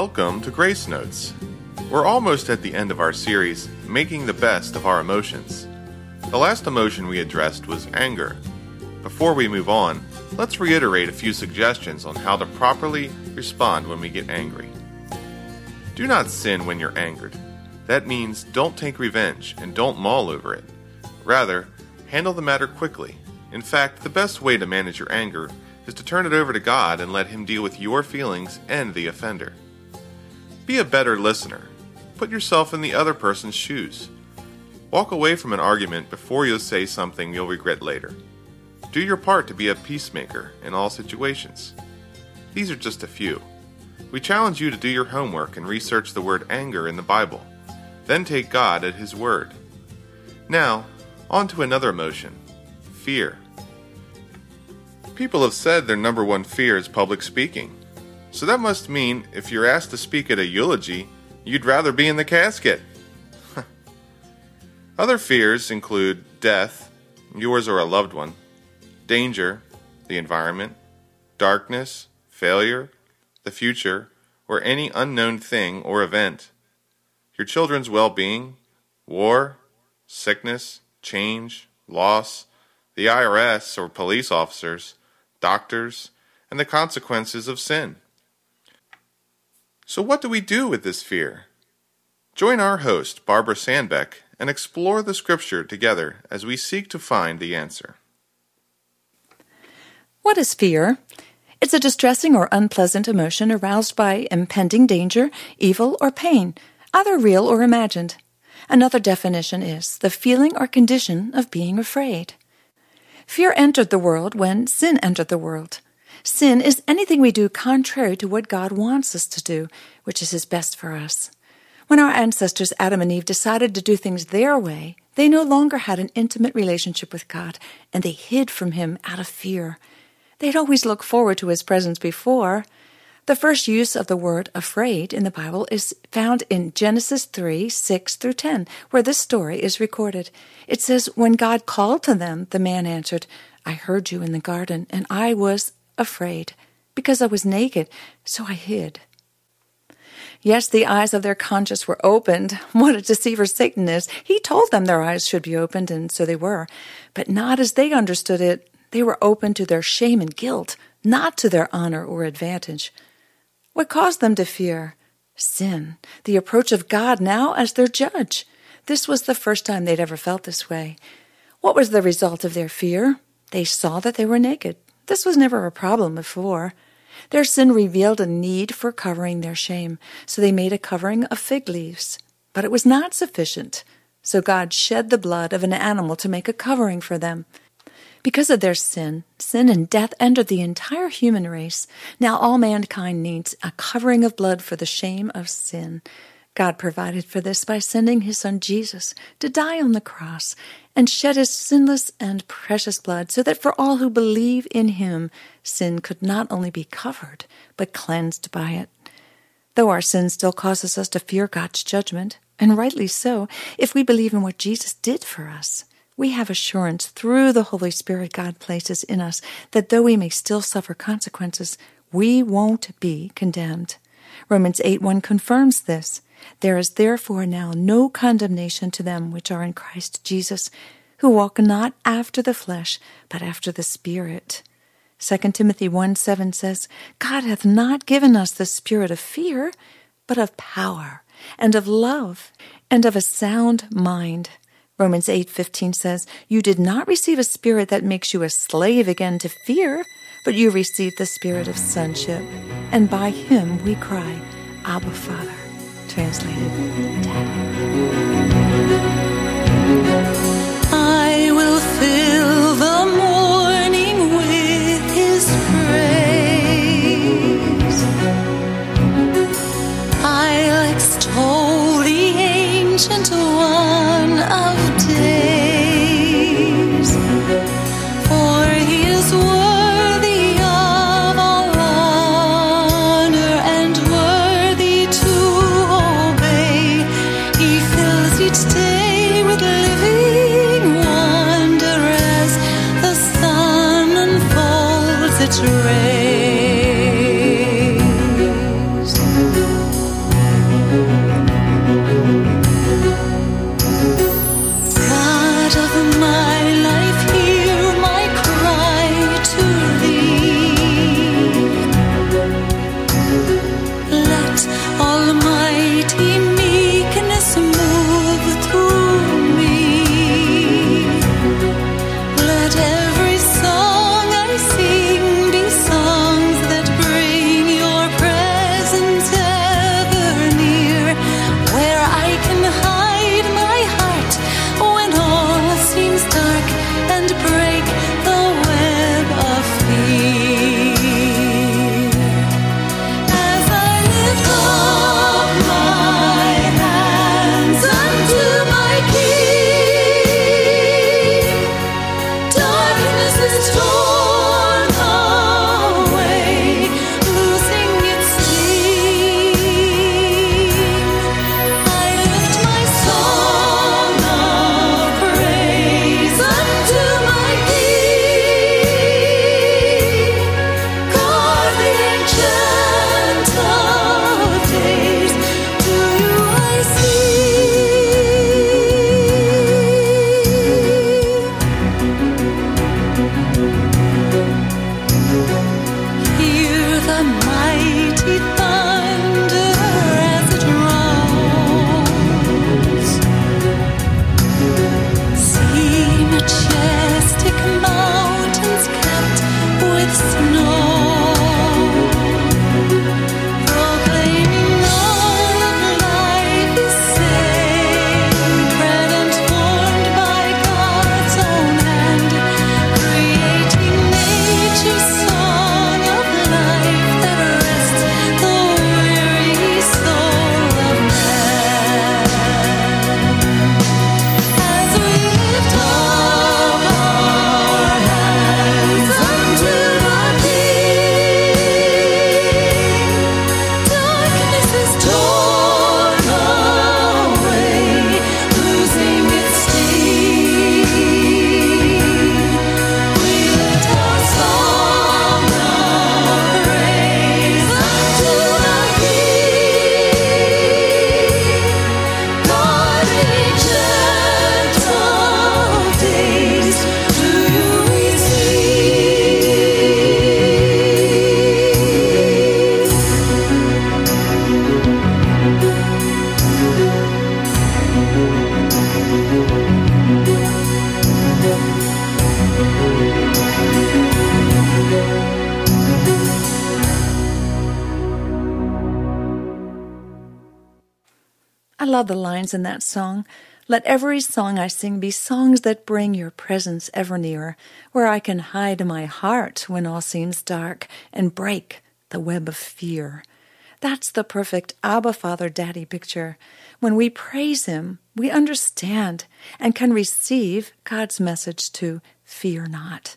Welcome to Grace Notes. We're almost at the end of our series, Making the Best of Our Emotions. The last emotion we addressed was anger. Before we move on, let's reiterate a few suggestions on how to properly respond when we get angry. Do not sin when you're angered. That means don't take revenge and don't maul over it. Rather, handle the matter quickly. In fact, the best way to manage your anger is to turn it over to God and let Him deal with your feelings and the offender. Be a better listener. Put yourself in the other person's shoes. Walk away from an argument before you'll say something you'll regret later. Do your part to be a peacemaker in all situations. These are just a few. We challenge you to do your homework and research the word anger in the Bible. Then take God at His word. Now, on to another emotion fear. People have said their number one fear is public speaking. So that must mean if you're asked to speak at a eulogy, you'd rather be in the casket. Other fears include death, yours or a loved one, danger, the environment, darkness, failure, the future, or any unknown thing or event, your children's well being, war, sickness, change, loss, the IRS or police officers, doctors, and the consequences of sin. So, what do we do with this fear? Join our host, Barbara Sandbeck, and explore the scripture together as we seek to find the answer. What is fear? It's a distressing or unpleasant emotion aroused by impending danger, evil, or pain, either real or imagined. Another definition is the feeling or condition of being afraid. Fear entered the world when sin entered the world. Sin is anything we do contrary to what God wants us to do, which is His best for us. When our ancestors Adam and Eve decided to do things their way, they no longer had an intimate relationship with God, and they hid from Him out of fear. They had always looked forward to His presence before. The first use of the word afraid in the Bible is found in Genesis 3 6 through 10, where this story is recorded. It says, When God called to them, the man answered, I heard you in the garden, and I was afraid, because I was naked, so I hid. Yes, the eyes of their conscience were opened. What a deceiver Satan is. He told them their eyes should be opened, and so they were. But not as they understood it. They were open to their shame and guilt, not to their honor or advantage. What caused them to fear? Sin, the approach of God now as their judge. This was the first time they'd ever felt this way. What was the result of their fear? They saw that they were naked. This was never a problem before. Their sin revealed a need for covering their shame, so they made a covering of fig leaves. But it was not sufficient, so God shed the blood of an animal to make a covering for them. Because of their sin, sin and death entered the entire human race. Now all mankind needs a covering of blood for the shame of sin. God provided for this by sending his son Jesus to die on the cross and shed his sinless and precious blood so that for all who believe in him, sin could not only be covered, but cleansed by it. Though our sin still causes us to fear God's judgment, and rightly so, if we believe in what Jesus did for us, we have assurance through the Holy Spirit God places in us that though we may still suffer consequences, we won't be condemned. Romans 8 1 confirms this. There is therefore now no condemnation to them which are in Christ Jesus, who walk not after the flesh, but after the Spirit. 2 Timothy 1 7 says, God hath not given us the spirit of fear, but of power, and of love, and of a sound mind. Romans 8:15 says, "You did not receive a spirit that makes you a slave again to fear, but you received the spirit of sonship, and by him we cry, Abba, Father." translated I I love the lines in that song. Let every song I sing be songs that bring your presence ever near, where I can hide my heart when all seems dark and break the web of fear. That's the perfect Abba Father Daddy picture. When we praise Him, we understand and can receive God's message to fear not.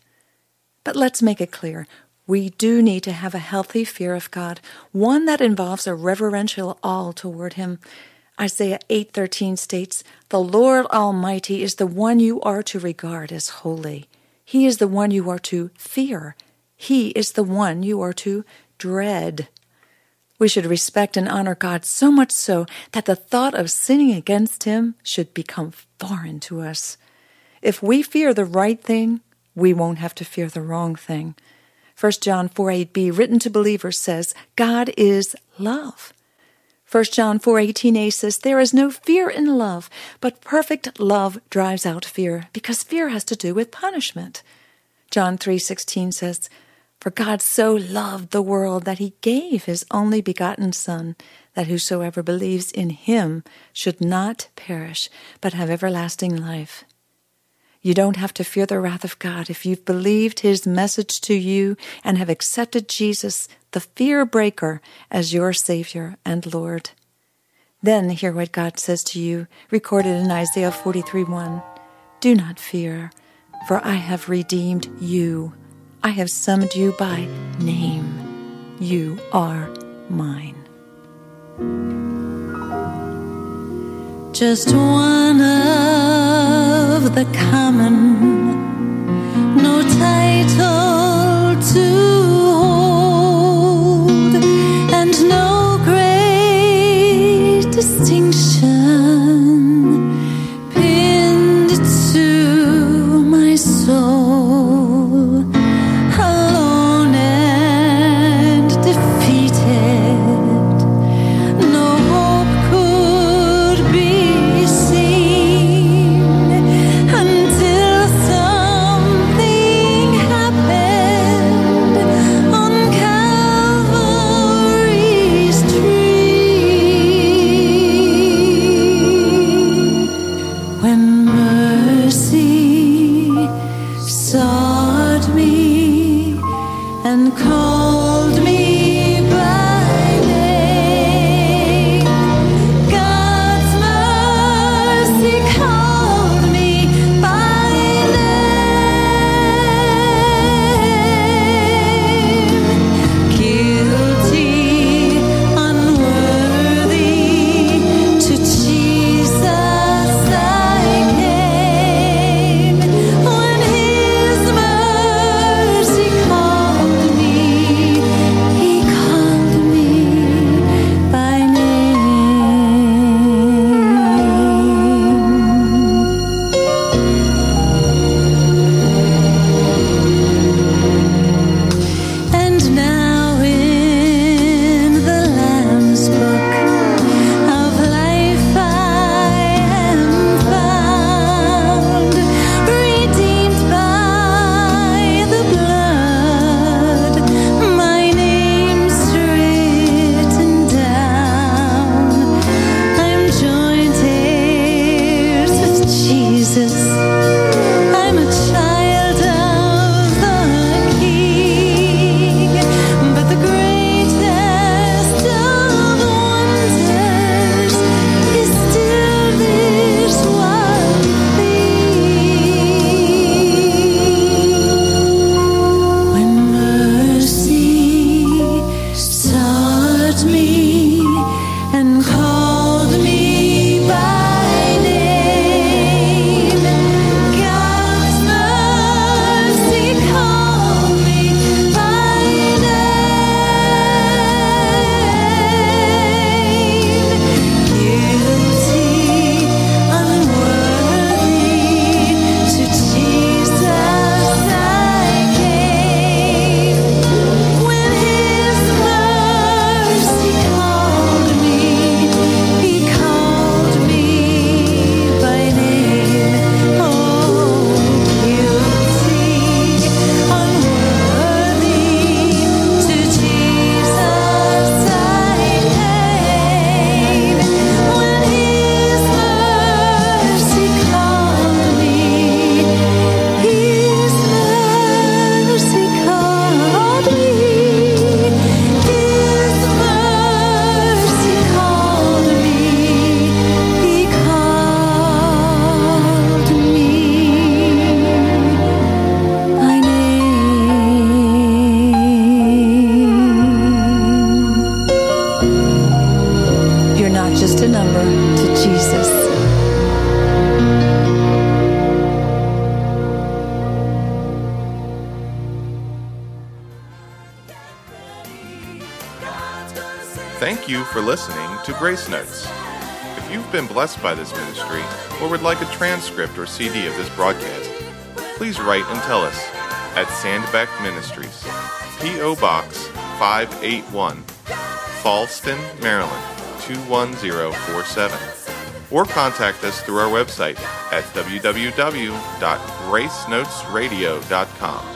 But let's make it clear we do need to have a healthy fear of God, one that involves a reverential awe toward Him. Isaiah 8:13 states, "The Lord Almighty is the one you are to regard as holy. He is the one you are to fear. He is the one you are to dread." We should respect and honor God so much so that the thought of sinning against him should become foreign to us. If we fear the right thing, we won't have to fear the wrong thing. 1 John 4 8b, written to believers, says, God is love. 1 John 4:18a says there is no fear in love, but perfect love drives out fear, because fear has to do with punishment. John 3:16 says, "For God so loved the world that he gave his only begotten son, that whosoever believes in him should not perish, but have everlasting life." You don't have to fear the wrath of God if you've believed his message to you and have accepted Jesus, the fear breaker, as your Savior and Lord. Then hear what God says to you, recorded in Isaiah 43 1. Do not fear, for I have redeemed you. I have summoned you by name. You are mine. Just one the common, hold me for listening to Grace Notes. If you've been blessed by this ministry or would like a transcript or CD of this broadcast, please write and tell us at Sandbeck Ministries, P.O. Box 581, Falston, Maryland 21047, or contact us through our website at www.gracenotesradio.com.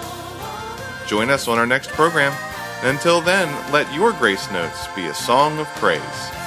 Join us on our next program, until then, let your grace notes be a song of praise.